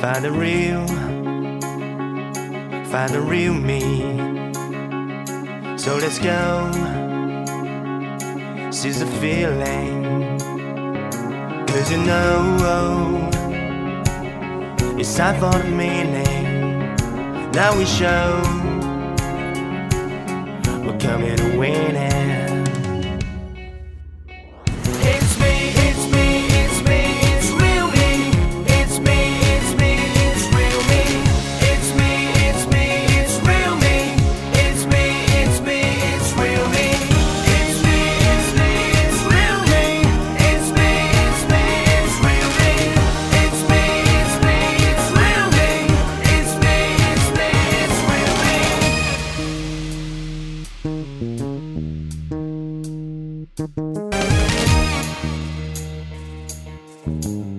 Find the real, find the real me. So let's go. Seize the feeling. Cause you know it's time for the meaning. Now we show we're coming Thank you.